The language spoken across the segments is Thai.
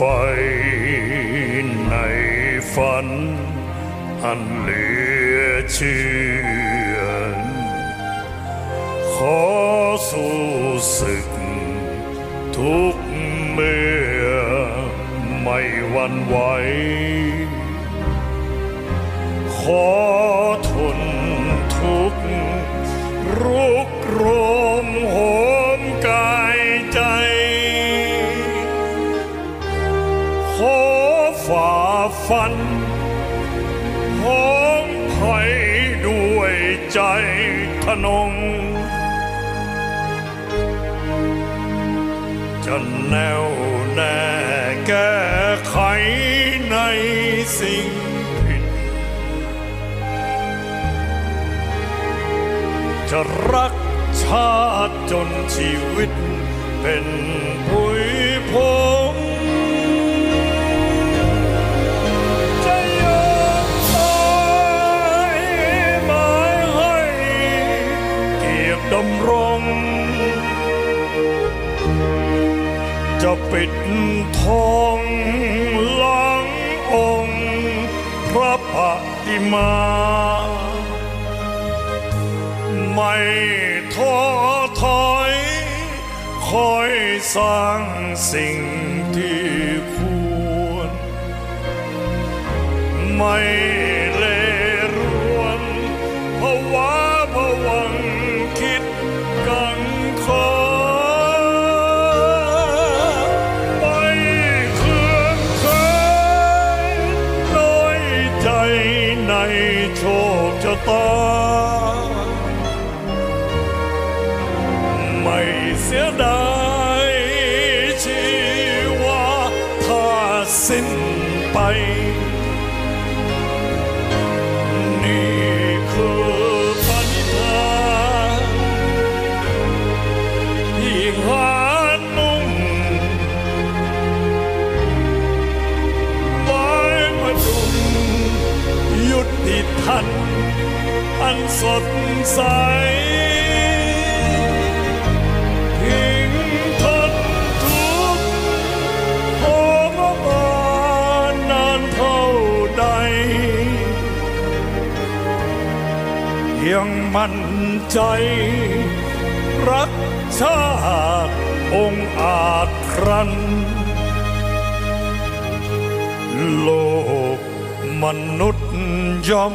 ไฟในฝัน อันเหลือเชื่อ ขอสู้ศึก ทุกเมื่อไม่หวันไหวขอ นง จะแน่วแน่แก้ไขในสิ่งผิด จะรักชาติจนชีวิตเป็นผุยพง จะปิดทองหลังองค์พระปฏิมา ไม่ท้อถอยคอยสร้างสิ่งที่ควร ไม่ สดใสทิ้งทนทุกข์ทรมานนานเท่าใดยังมั่นใจ รักชาติองอาจครัน โลกมนุษย์ย่อม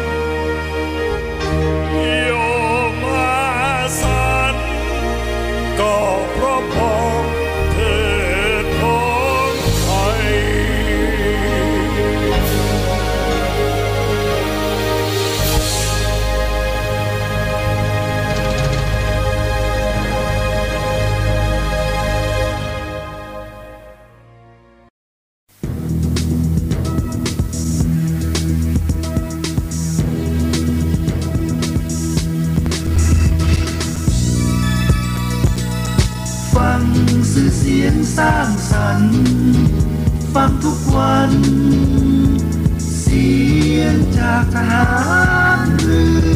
เสียงจากทหารเรือ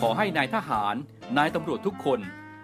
ขอให้นายทหาร นายตำรวจทุกคน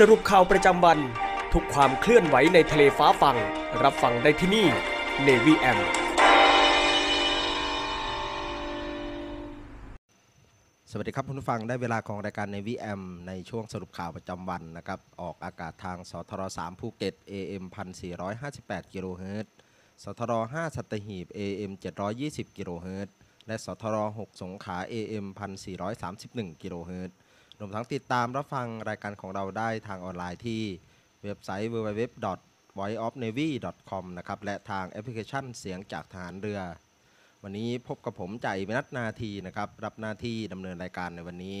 สรุปข่าวประจำวัน ทุกความเคลื่อนไหวในทะเลฟ้าฟัง รับฟังได้ที่นี่ Navy M สวัสดีครับคุณผู้ฟังได้เวลาของรายการ Navy AM ในช่วงสรุปข่าวประจำวันนะครับ ออกอากาศทางสทร3ภูเก็ต AM 1458กิโลเฮิรตซ์สทร5สัตหีบ AM 720กิโลเฮิรตซ์และสทร6สงขลา AM 1431กิโลเฮิรตซ์ รวมทั้งติดตามรับฟังรายการของเราได้ทางออนไลน์ที่เว็บไซต์ www voiceofnavy.com นะครับและทางแอปพลิเคชันเสียงจากฐานเรือ วันนี้พบกับผมใจมนัทนาทีนะครับ รับหน้าที่ดำเนินรายการในวันนี้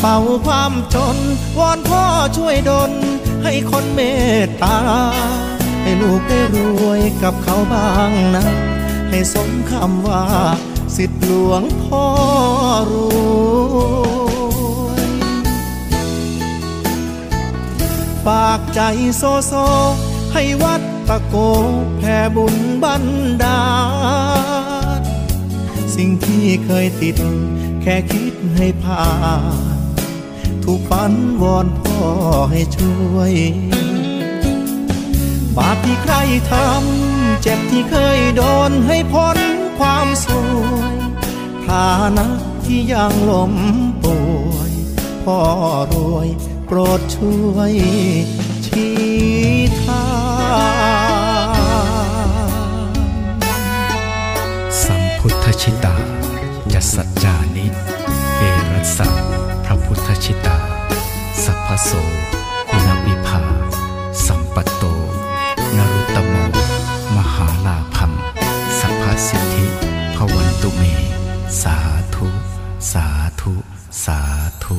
เป่าความจน วอนพ่อช่วยดลให้คนเมตตา ให้ลูกได้รวยกับเขาบ้างนะ ให้สมคำว่า สิทธิหลวงพ่อรวยฝากใจโซโซ ให้วัดตะโกแผ่บุญบันดาลสิ่งที่เคยติด แค่คิดให้ผ่าน ถูกฝันวอนพ่อให้ช่วย บาปที่ใครทำเจ็บที่เคยโดนให้พ้นความสวยฐานะที่ยังล้มป่วยพ่อรวยโปรดช่วยชี้ทางสัมพุทธชิตาจะสัจจานิ เอรัสสะพ ระพุทธชิตา สัพพโสคุณวิภา สัมปตโต นรุตโม มหาลาพัมสัพพสิทธิพวันตุเม สาธุ สาธุ สาธุ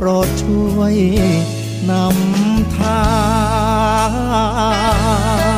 ปรดช่วยนำทาง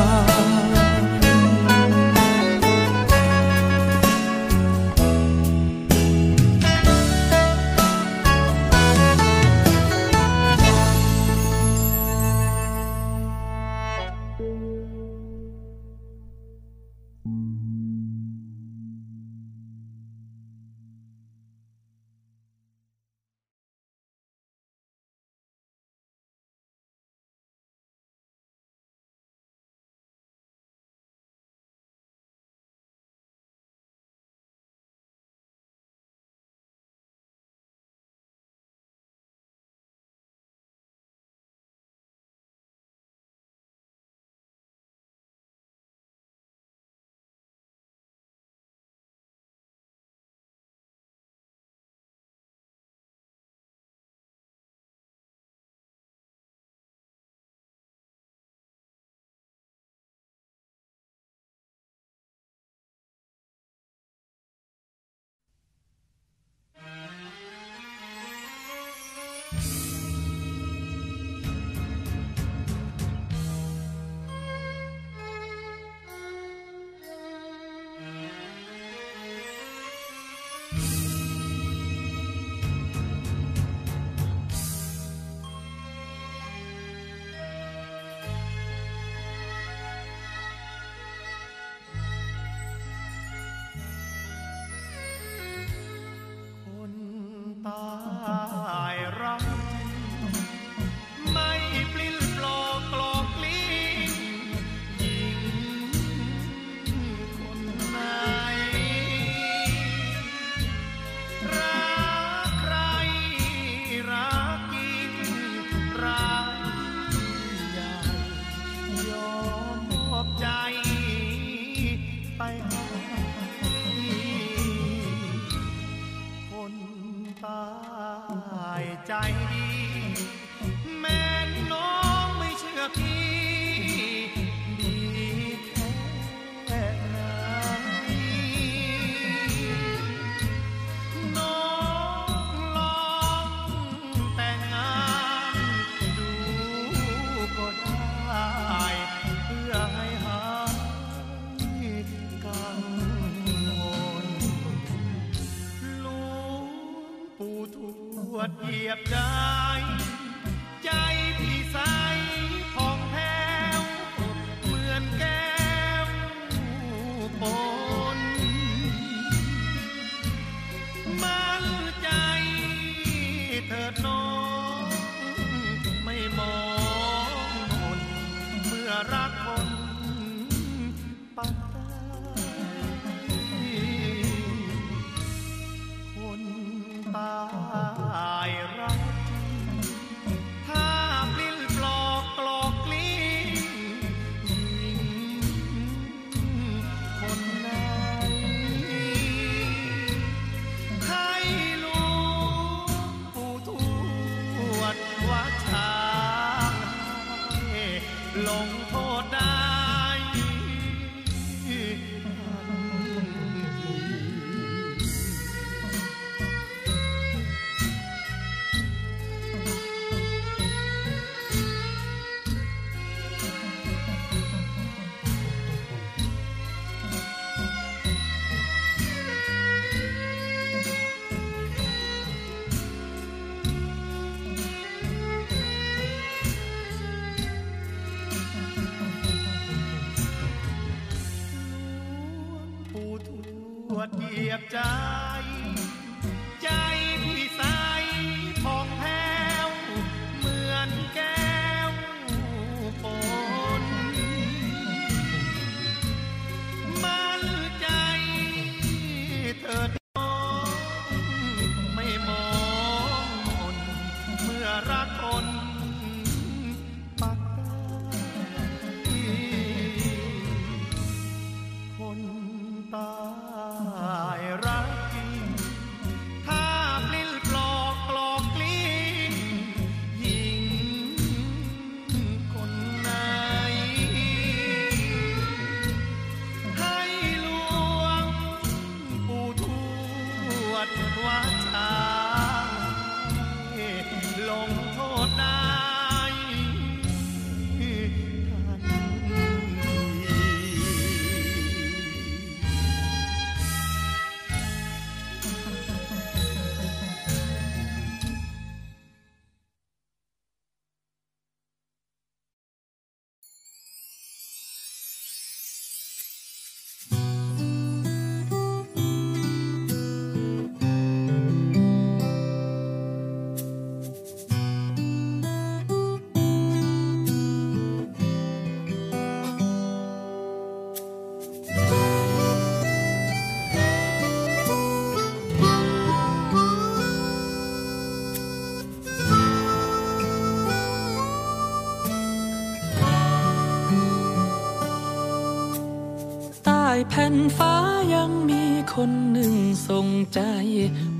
นฟ้ายังมีคนหนึ่งส่งใจ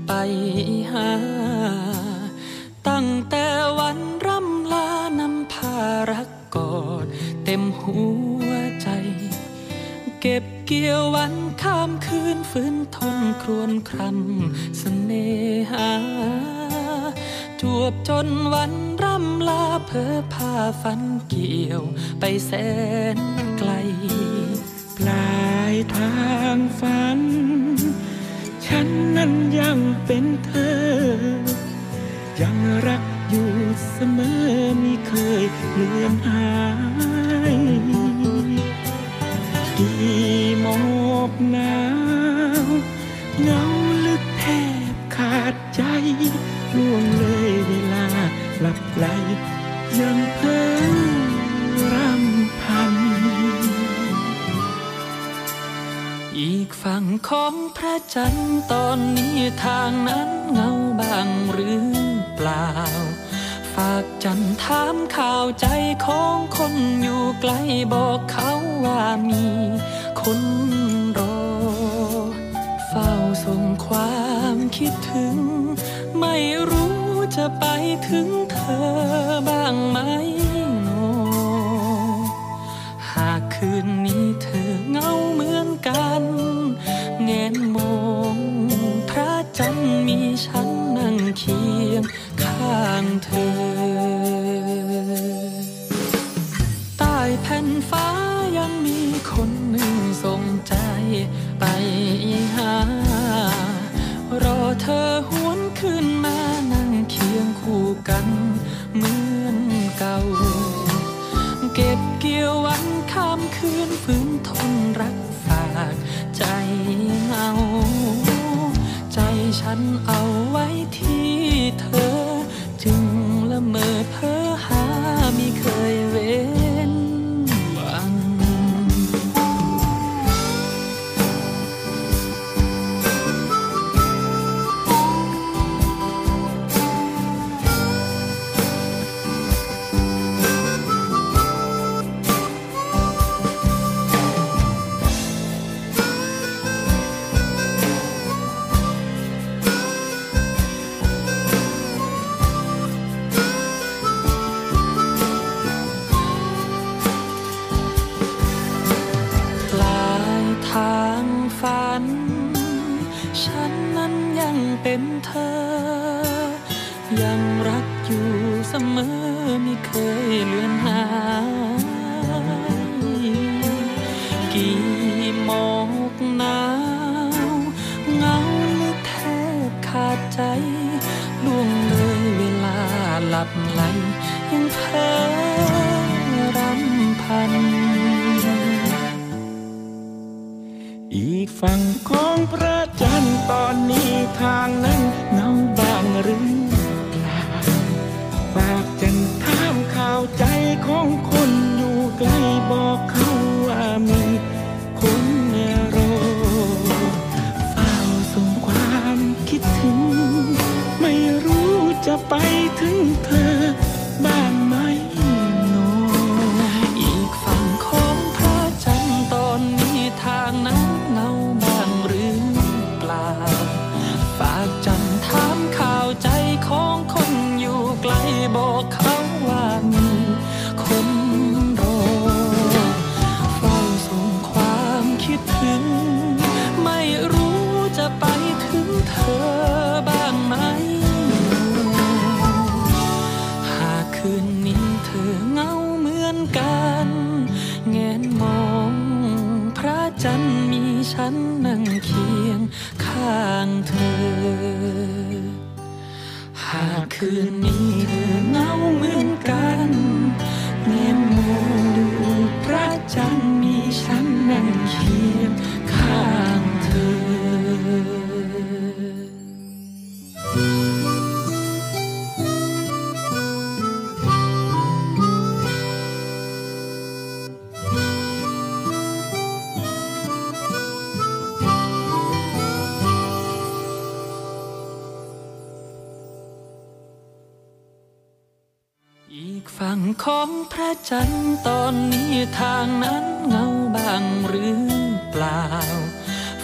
ไปหา ตั้งแต่วันร่ำลานำพารักกอดเต็มหัวใจ เก็บเกี่ยววันข้ามคืนฟื้นทนครวนครำเสน่หาจวบจนวันร่ำลาเพอพาฝันเกี่ยวไปแสนไกล ปลายทางฝัน ฉันนั้นยังเป็นเธอ ยังรักอยู่เสมอไม่เคยเลือนหายกี่หมอกหนาวเงาลึกแทบขาดใจล่วงเลยเวลาหลับไหลยังเพ้อ ฝั่งของพระจันทร์ตอนนี้ทางนั้นเงาบางหรือเปล่า ฝากจันทร์ถามข่าวใจของคนอยู่ไกลบอกเขาว่ามีคนรอ เฝ้าส่งความคิดถึง ไม่รู้จะไปถึงเธอบ้างไหมโน หากคืนนี้เธอเหงาเหมือนกัน แงนมองพระจันทร์มีฉันนั่งเคียงข้างเธอ ใต้แผ่นฟ้ายังมีคนหนึ่งส่งใจไปหา รอเธอหวนขึ้นมานั่งเคียงคู่กันเหมือนเก่า เงา ใจฉันเอาไว้ที่เธอ จึงละเมอเพ้อ ฉันนั่งเคียงข้างเธอ หากคืนนี้ ฉันตอนนี้ทางนั้นเงาบางหรือเปเปล่า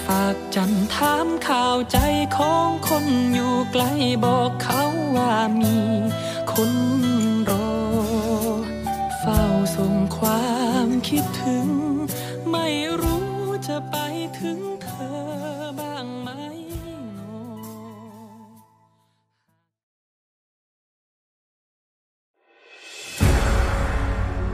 ฝากจันถามข่าวใจของคนอยู่ไกลบอกเขาว่ามีคนรอ เฝ้าส่งความคิดถึง ไม่รู้จะไป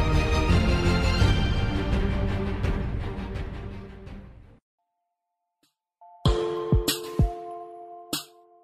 4584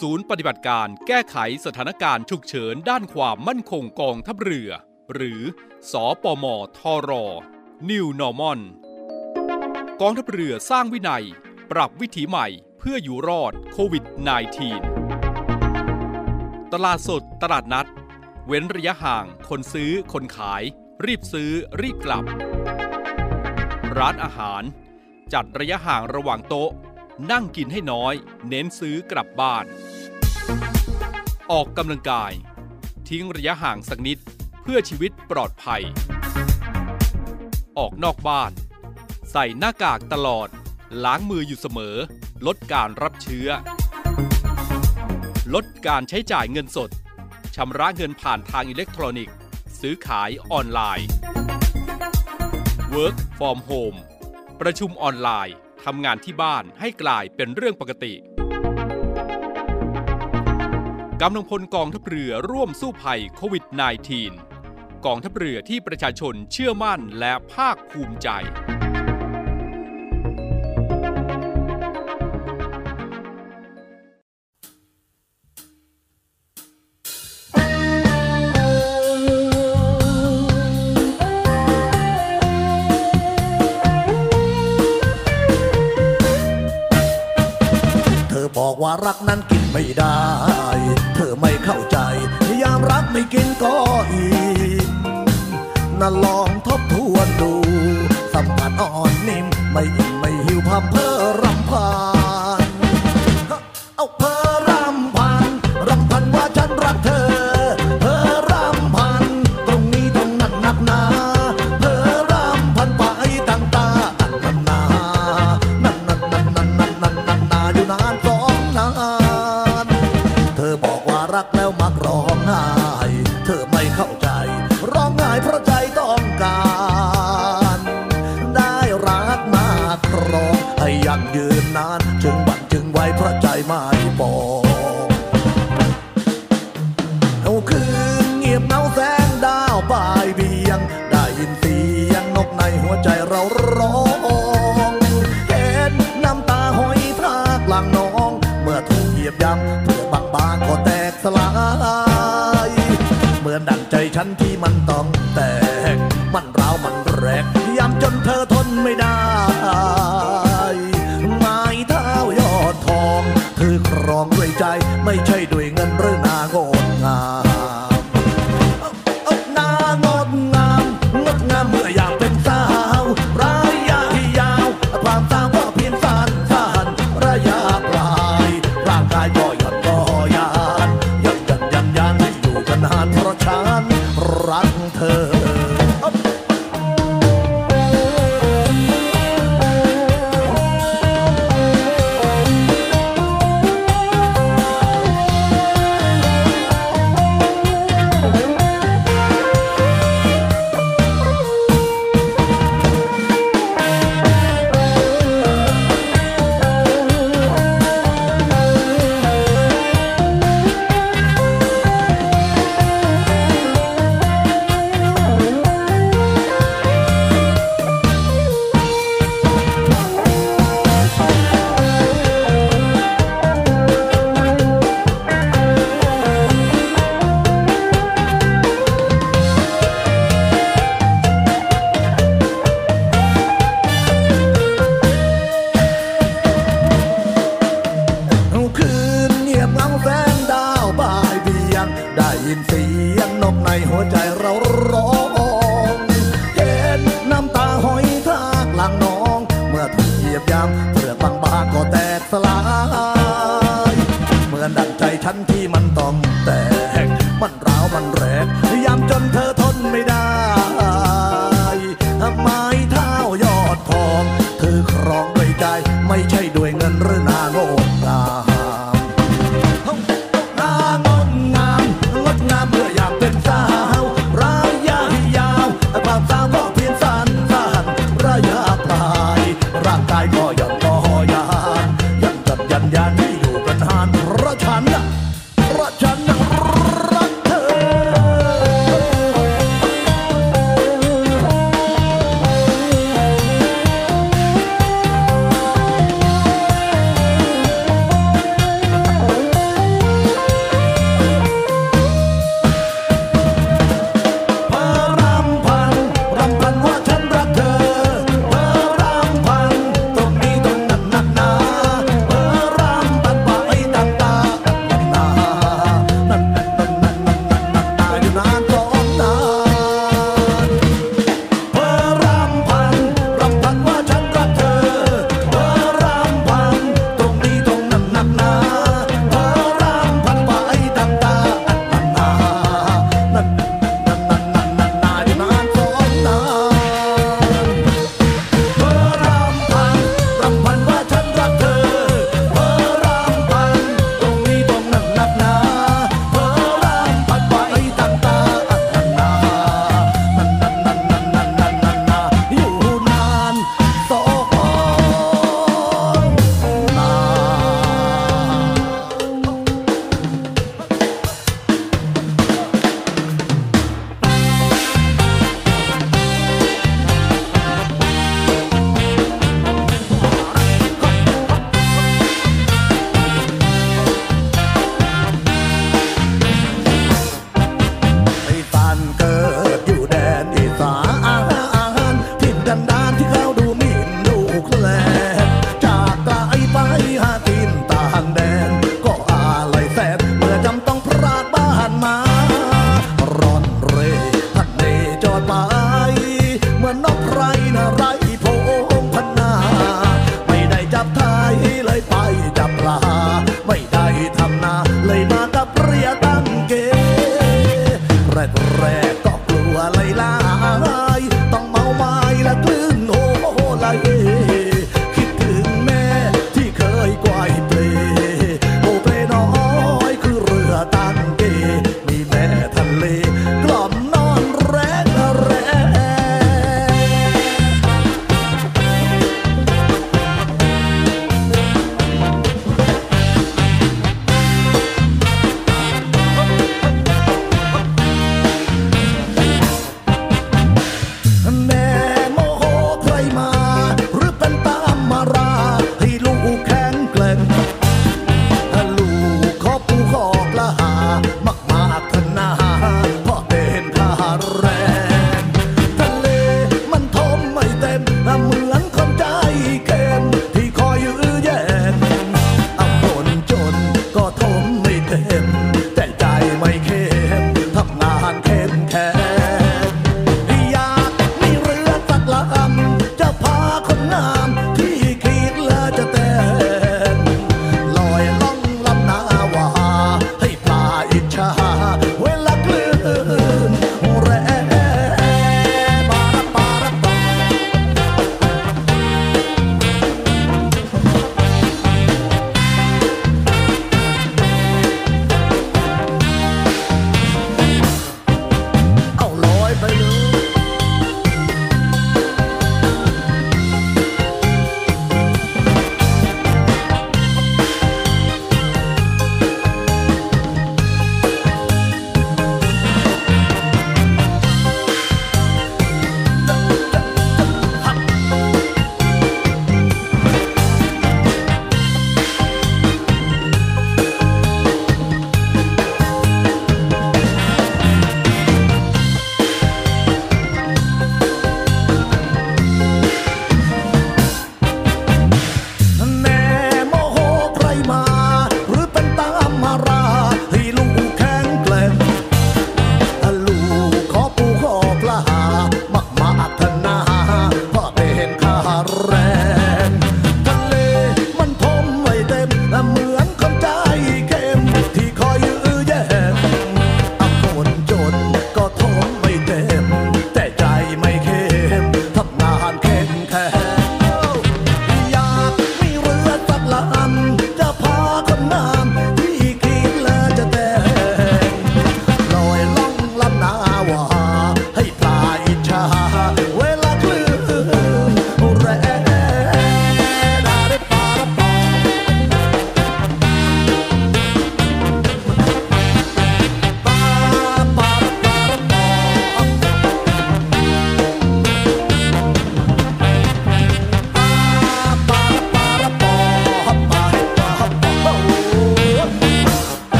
ศูนย์ปฏิบัติการแก้ไขสถานการณ์ฉุกเฉินด้านความมั่นคงกองทัพเรือ หรือ สอปมทร New Normal กองทัพเรือสร้างวินัย ปรับวิถีใหม่เพื่ออยู่รอดโควิด -19 ตลาดสดตลาดนัด เว้นระยะห่าง คนซื้อ คนขาย รีบซื้อ รีบกลับ ร้านอาหาร จัดระยะห่างระหว่างโต๊ะ นั่งกินให้น้อย เน้นซื้อกลับบ้าน ออกกำลังกาย ทิ้งระยะห่างสักนิดเพื่อชีวิตปลอดภัย ออกนอกบ้าน ใส่หน้ากากตลอด ล้างมืออยู่เสมอ ลดการรับเชื้อ ลดการใช้จ่ายเงินสดชำระเงินผ่านทางอิเล็กทรอนิกส์ ซื้อขายออนไลน์ Work from home ประชุมออนไลน์ ทำงานที่บ้านให้กลายเป็นเรื่องปกติกำลังพลกองทัพเรือร่วมสู้ภัยโควิด -19 กองทัพเรือที่ประชาชนเชื่อมั่นและภาคภูมิใจ บอกว่ารักนั้นกินไม่ได้ เธอไม่เข้าใจ ยามรักไม่กินก็อีกน่าลองทบทวนดู สัมผัสอ่อนนิ่ม ไม่อิ่มไม่หิวพำเพอรำพา รองให้ยังยืนนานจึงหวั่นจึงไว้พระใจไม่ปอง ไม่ใช่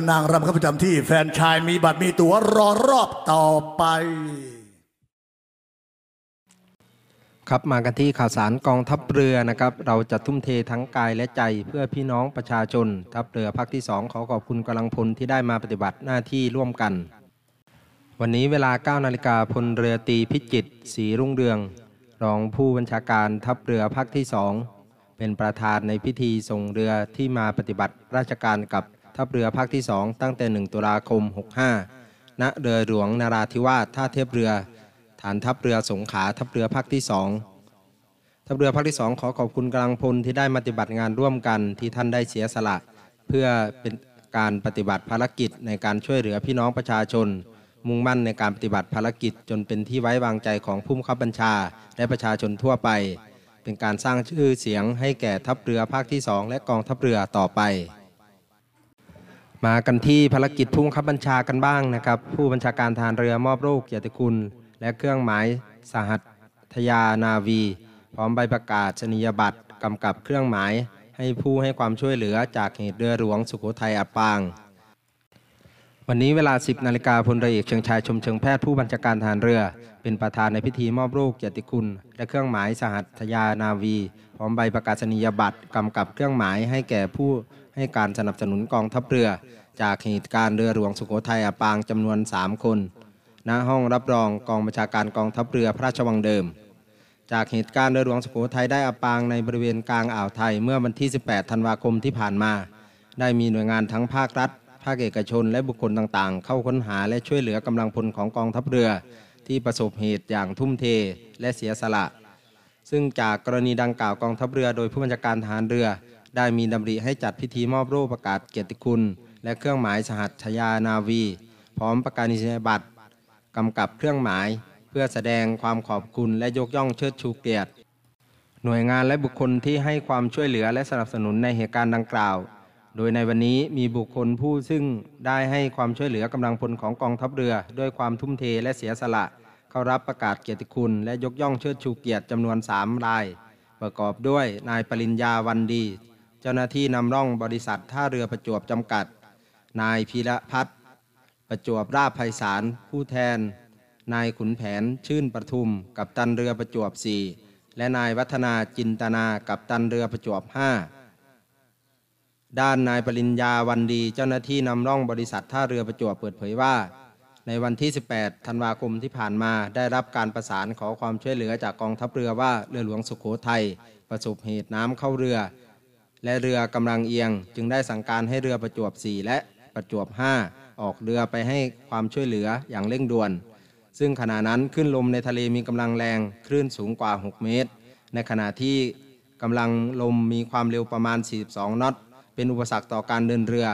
ญนางรำเข้าประจำที่ แฟนชายมีบัตรมีตั๋วรอรอบต่อไป ครับมากันที่ข่าวสารกองทัพเรือนะครับ เราจะทุ่มเททั้งกายและใจเพื่อพี่น้องประชาชน ทัพเรือภาคที่2ขอขอบคุณกำลังพลที่ได้มาปฏิบัติหน้าที่ร่วมกัน วันนี้เวลา9นาฬิกาพลเรือตีพิจิตรสีรุ่งเรือง รองผู้บัญชาการทัพเรือภาคที่2เป็นประธานในพิธีส่งเรือที่มาปฏิบัติราชการกับ ทัพเรือภาคที่ 2 ตั้งแต่ 1 ตุลาคม 65 ณ เรือหลวงนาราธิวาสท่าเทียบเรือ ฐานทัพเรือสงขาทัพเรือภาคที่ 2 ทัพเรือภาคที่ 2 ขอขอบคุณกำลังพลที่ได้ปฏิบัติงานร่วมกันที่ท่านได้เสียสละ เพื่อเป็นการปฏิบัติภารกิจในการช่วยเหลือพี่น้องประชาชน มุ่งมั่นในการปฏิบัติภารกิจจนเป็นที่ไว้วางใจของผู้บังคับบัญชา และประชาชนทั่วไป เป็นการสร้างชื่อเสียงให้แก่ทัพเรือภาคที่ 2 และกองทัพเรือต่อไป มากันที่ภารกิจผู้บังคับบัญชากันบ้างนะครับ ผู้บัญชาการทหารเรือมอบโรคเกียรติคุณ และเครื่องหมายสหัตทยานาวี พร้อมใบประกาศชนียบัตรกำกับเครื่องหมาย ให้ผู้ให้ความช่วยเหลือจากเหตุเรือหลวงสุโขทัยอับปาง วันนี้เวลา 10นาฬิกาพลเรือเอกเชิงชายชมเชิงแพทย์ผู้บัญชาการทหารเรือ เป็นประธานในพิธีมอบโรคเกียรติคุณ และเครื่องหมายสหัตทยานาวี พร้อมใบประกาศนียบัตรกำกับเครื่องหมายให้แก่ผู้ ให้การสนับสนุนกองทัพเรือ จากเหตุการณ์เรือหลวงสุโขทัยอับปางจำนวน 3 คนณห้องรับรองกองบัญชาการกองทัพเรือพระราชวังเดิม จากเหตุการณ์เรือหลวงสุโขทัยได้อับปางในบริเวณกลางอ่าวไทยเมื่อวันที่ 18 ธันวาคมที่ผ่านมา ได้มีหน่วยงานทั้งภาครัฐ ภาคเอกชนและบุคคลต่างๆ เข้าค้นหาและช่วยเหลือกำลังพลของกองทัพเรือ ที่ประสบเหตุอย่างทุ่มเทและเสียสละ ซึ่งจากกรณีดังกล่าวกองทัพเรือ โดยผู้บัญชาการทหารเรือ ได้มีดำริให้จัดพิธีมอบโล่ประกาศเกียรติคุณ และเครื่องหมายสหัตชยานาวี พร้อมประกาศนียบัตรกำกับเครื่องหมาย เพื่อแสดงความขอบคุณและยกย่องเชิดชูเกียรติ หน่วยงานและบุคคลที่ให้ความช่วยเหลือและสนับสนุนในเหตุการณ์ดังกล่าว โดยในวันนี้มีบุคคลผู้ซึ่งได้ให้ความช่วยเหลือกำลังพลของกองทัพเรือ ด้วยความทุ่มเทและเสียสละเข้ารับประกาศเกียรติคุณ และยกย่องเชิดชูเกียรติจำนวน3ราย ประกอบด้วยนายปริญญาวันดี เจ้าหน้าที่นำร่องบริษัทท่าเรือประจวบจำกัด นายพีระพัฒน์ประจวบราบไพศาลผู้แทน นายขุนแผนชื่นประทุม กับตันเรือประจวบสี่และนายวัฒนาจินตนากับตันเรือประจวบห้าด้านนายปริญญาวันดีเจ้าหน้าที่นำร่องบริษัทท่าเรือประจวบเปิดเผยว่า ในวันที่ 18 ธันวาคมที่ผ่านมาได้รับการประสานขอความช่วยเหลือจากกองทัพเรือว่าเรือหลวงสุโขทัยประสบเหตุน้ำเข้าเรือ และเรือกำลังเอียง จึงได้สั่งการให้เรือประจวบ 4 และประจวบ 5 ออกเรือไปให้ความช่วยเหลืออย่างเร่งด่วน ซึ่งขณะนั้นขึ้นลมในทะเลมีกำลังแรงคลื่นสูงกว่า 6 เมตร ในขณะที่กำลังลมมีความเร็วประมาณ 42 นอตเป็นอุปสรรคต่อการเดินเรือ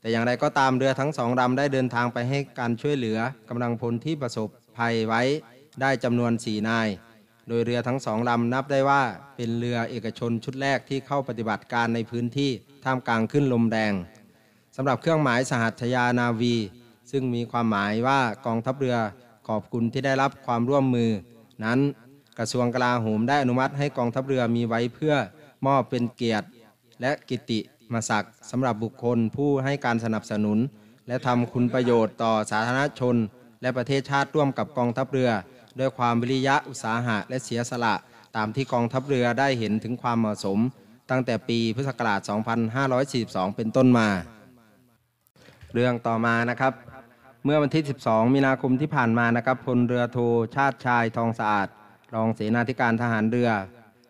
แต่อย่างไรก็ตามเรือทั้งสองลำได้เดินทางไปให้การช่วยเหลือกำลังพลที่ประสบภัยไว้ได้จำนวน 4 นาย โดยเรือทั้งสองลำนับได้ว่าเป็นเรือเอกชนชุดแรกที่เข้าปฏิบัติการในพื้นที่ท่ามกลางขึ้นลมแรงสำหรับเครื่องหมายสหัตยานาวี ซึ่งมีความหมายว่ากองทัพเรือขอบคุณที่ได้รับความร่วมมือ นั้นกระทรวงกลาโหมได้อนุมัติให้กองทัพเรือมีไว้เพื่อมอบเป็นเกียรติ และกิตติมศักดิ์สำหรับบุคคลผู้ให้การสนับสนุน และทำคุณประโยชน์ต่อสาธารณชน และประเทศชาติร่วมกับกองทัพเรือ ด้วยความวิริยะอุตสาหะและเสียสละ ตามที่กองทัพเรือได้เห็นถึงความเหมาะสม ตั้งแต่ปีพุทธศักราช 2542 เป็นต้นมา เรื่องต่อมานะครับ เมื่อวันที่ 12 มีนาคมที่ผ่านมานะครับพลเรือโทชาติชายทองสะอาด รองเสนาธิการทหารเรือ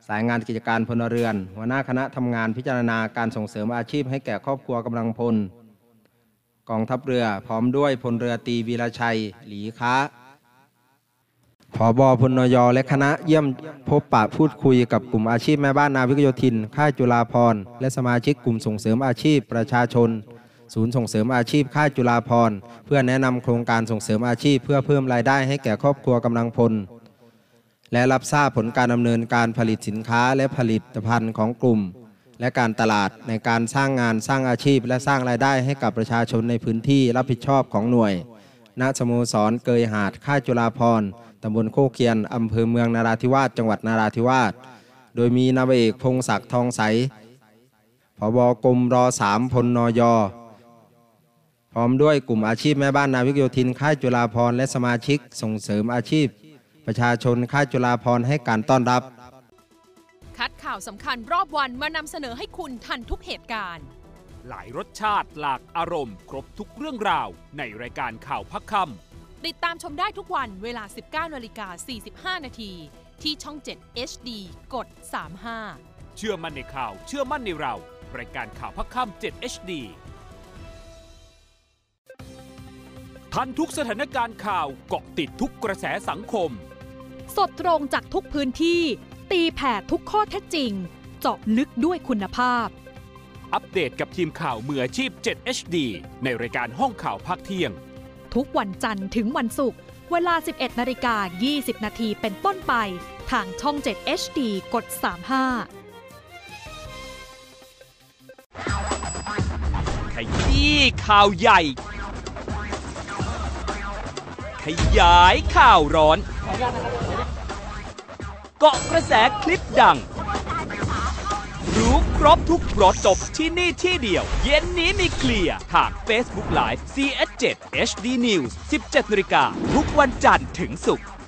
สายงานกิจการพลเรือน หัวหน้าคณะทำงานพิจารณาการส่งเสริมอาชีพให้แก่ครอบครัวกำลังพลกองทัพเรือพร้อมด้วยพลเรือตีวีรชัย หลีค้า ผอบอพลนยและคณะเยี่ยมพบปะพูดคุยกับกลุ่มอาชีพแม่บ้านนาวิกโยธิน ค่ายจุฬาพรและสมาชิกกลุ่มส่งเสริมอาชีพประชาชน ศูนย์ส่งเสริมอาชีพค่ายจุฬาพรเพื่อแนะนำโครงการส่งเสริมอาชีพ เพื่อเพิ่มรายได้ให้แก่ครอบครัวกำลังพล และรับทราบผลการดำเนินการผลิตสินค้าและผลิตภัณฑ์ของกลุ่ม และการตลาดในการสร้างงานสร้างอาชีพ และสร้างรายได้ให้กับประชาชนในพื้นที่รับผิดชอบของหน่วย ณสโมสรเกยหาดค่ายจุฬาพร ตำบลโคกเคียนอำเภอเมืองนาราธิวาสจังหวัดนาราธิวาส โดยมีนาวาเอกพงศักดิ์ทองใสผผบกรมรอสามพลนยพร้อมด้วยกลุ่มอาชีพแม่บ้านนาวิกโยธินค่ายจุฬาพรและสมาชิกส่งเสริมอาชีพ ประชาชนค่ายจุฬาพรให้การต้อนรับ คัดข่าวสำคัญรอบวันมานำเสนอให้คุณทันทุกเหตุการณ์ หลายรสชาติหลากอารมณ์ ครบทุกเรื่องราวในรายการข่าวพักคำ ติดตามชมได้ทุกวันเวลา 19นาฬิกา45 นาที ที่ช่อง 7 HD กด 35 เชื่อมั่นในข่าว เชื่อมั่นในเรา รายการข่าวพักคำ7 HD ทันทุกสถานการณ์ข่าวเกาะติดทุกกระแสสังคม สดตรงจากทุกพื้นที่ ตีแผ่ทุกข้อเท็จจริง เจาะลึกด้วยคุณภาพ อัปเดตกับทีมข่าวมืออาชีพ 7 HD ในรายการห้องข่าวภาคเที่ยง ทุกวันจันทร์ถึงวันศุกร์เวลา 11นาฬิกา20 นาทีเป็นต้นไป ทางช่อง 7 HD กด 35 ขยี้ข่าวใหญ่ ขยายข่าวร้อน เกาะกระแสคลิปดัง ครบทุกรถจบที่นี่ที่เดียว เย็นนี้มีเคลียร์ทาง Facebook Live CS7 HD News 17นาฬิกาทุกวันจันทร์ถึงศุกร์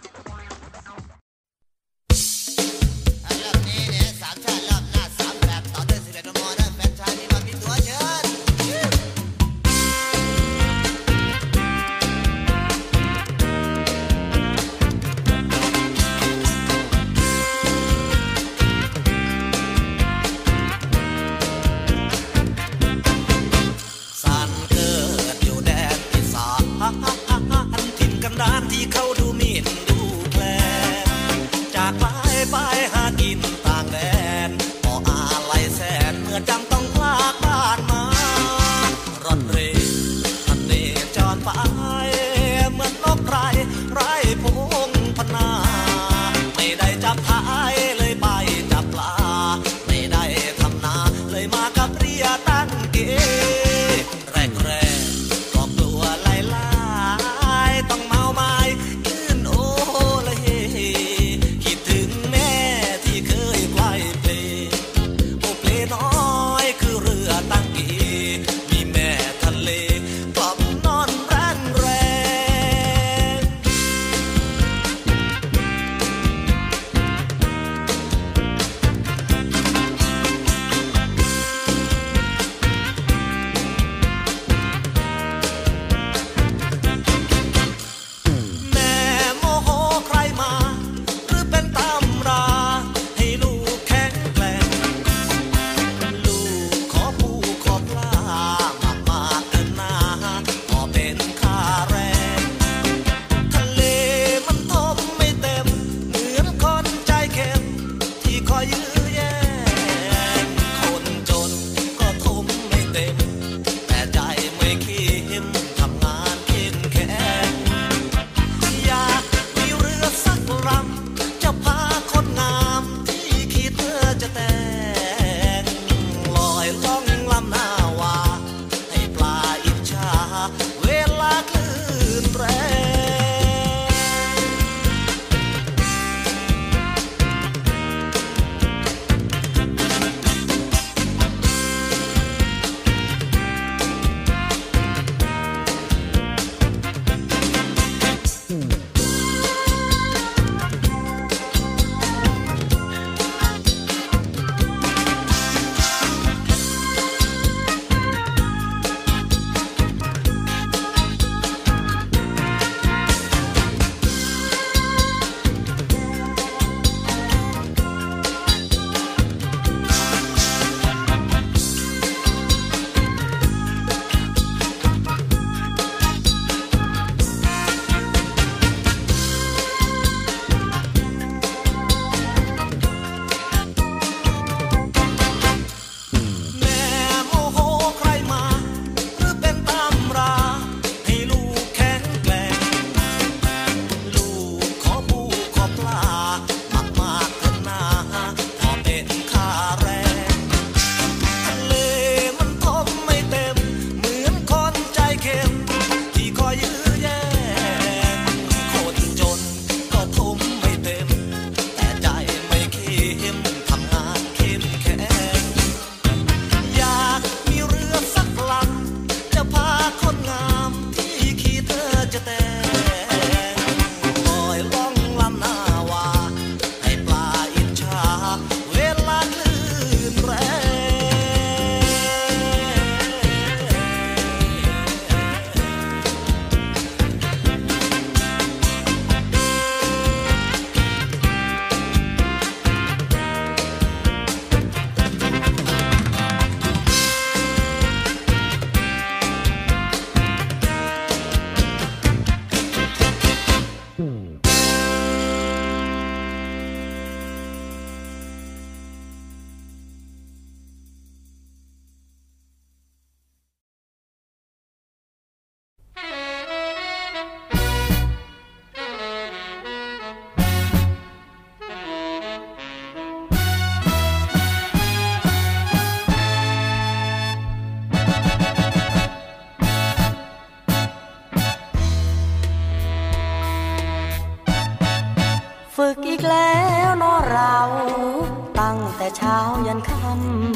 ยันค่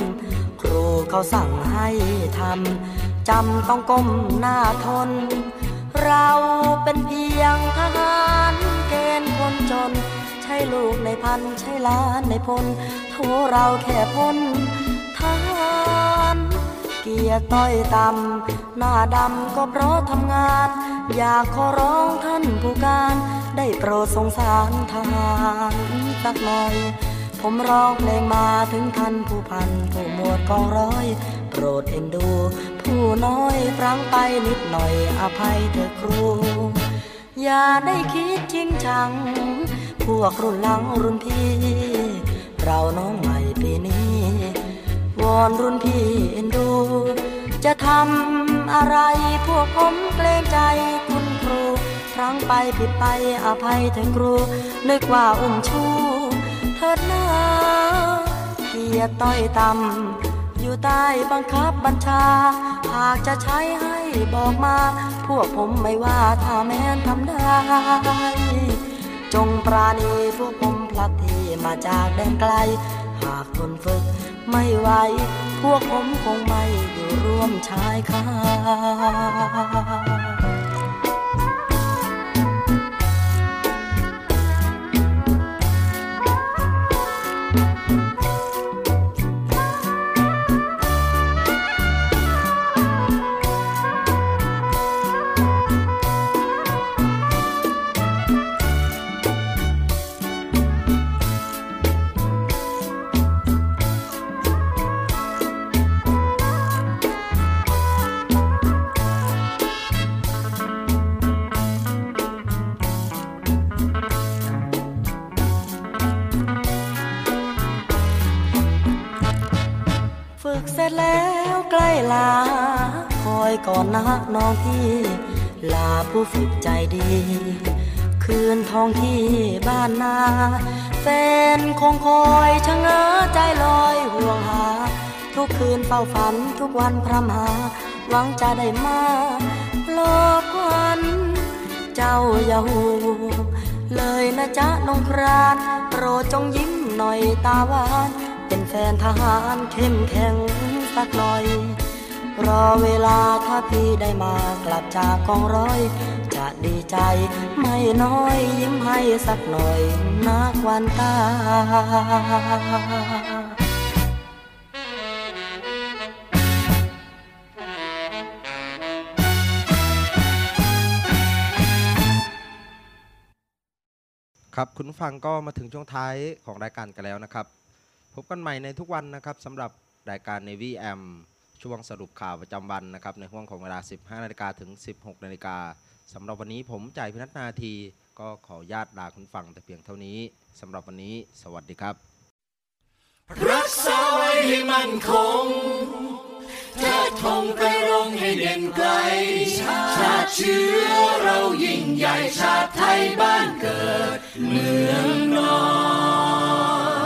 ำครูเขาสั่งให้ทำจำต้องก้มหน้าทน เราเป็นเพียงทหารเกณฑ์คนจน ใช่ลูกในพันใช่ล้านในพลโทเราแค่พ้นทหารเกียรติต้อยต่ำหน้าดำก็เพราะทำงาน อยากขอร้องท่านผู้การ ได้โปรดสงสารทหารสักหน่อย ผมร้องเพลงมาถึงท่านผู้พันผู้หมวดกองร้อย โปรดเอ็นดู ผู้น้อยฟังไปนิดหน่อยอภัยเถอะครู อย่าได้คิดจริงจัง พวกรุ่นหลังรุ่นพี่ เราน้องใหม่ปีนี้ วอนรุ่นพี่เอ็นดู จะทำอะไรพวกผมเกรงใจคุณครู ครั้งไปผิดไปอภัยเถอะครู นึกว่าอุ้มชู ถิดหนาเกียรติต้อยต่ำอยู่ใต้บังคับบัญชา หากจะใช้ให้บอกมา พวกผมไม่ว่าถ้าแม้นทำได้ จงปราณีพวกผมพลัดที่มาจากแดนไกล หากทนฝึกไม่ไหวพวกผมคงไม่อยู่ร่วมชายคา เสร็จแล้วใกล้ลา คอยก่อนนะน้องพี่ ลาผู้ฝึกใจดี คืนทองที่บ้านนา แฟนคงคอยชะเง้อใจลอยห่วงหา ทุกคืนเฝ้าฝันทุกวันพรำหาหวังจะได้มาหลอกวันเจ้าอย่าหูเลยนะจ๊ะน้องครานโปรดจงยิ้มหน่อยตาหวาน เป็นแฟนทหารเข้มแข็งสักหน่อย รอเวลาถ้าพี่ได้มากลับจากกองร้อย จะดีใจไม่น้อยยิ้มให้สักหน่อยนักวันตาครับคุณฟังก็มาถึงช่วงท้ายของรายการกันแล้วนะครับ พบกันใหม่ในทุกวันนะครับสำหรับรายการ Navy AM ช่วงสรุปข่าวประจำวันนะครับในห่วงของเวลา 15 นาฬิกาถึง 16 นาฬิกาสำหรับวันนี้ผมจ่ายพินัทนาที ก็ขอญาตลาคุณฟังแต่เพียงเท่านี้สำหรับวันนี้ สวัสดีครับ รักษาไว้ให้มั่นคงเทิดธงไปรงให้เด่นไกล ชาติเชื้อเรายิ่งใหญ่ชาติไทยบ้านเกิด เมืองนอน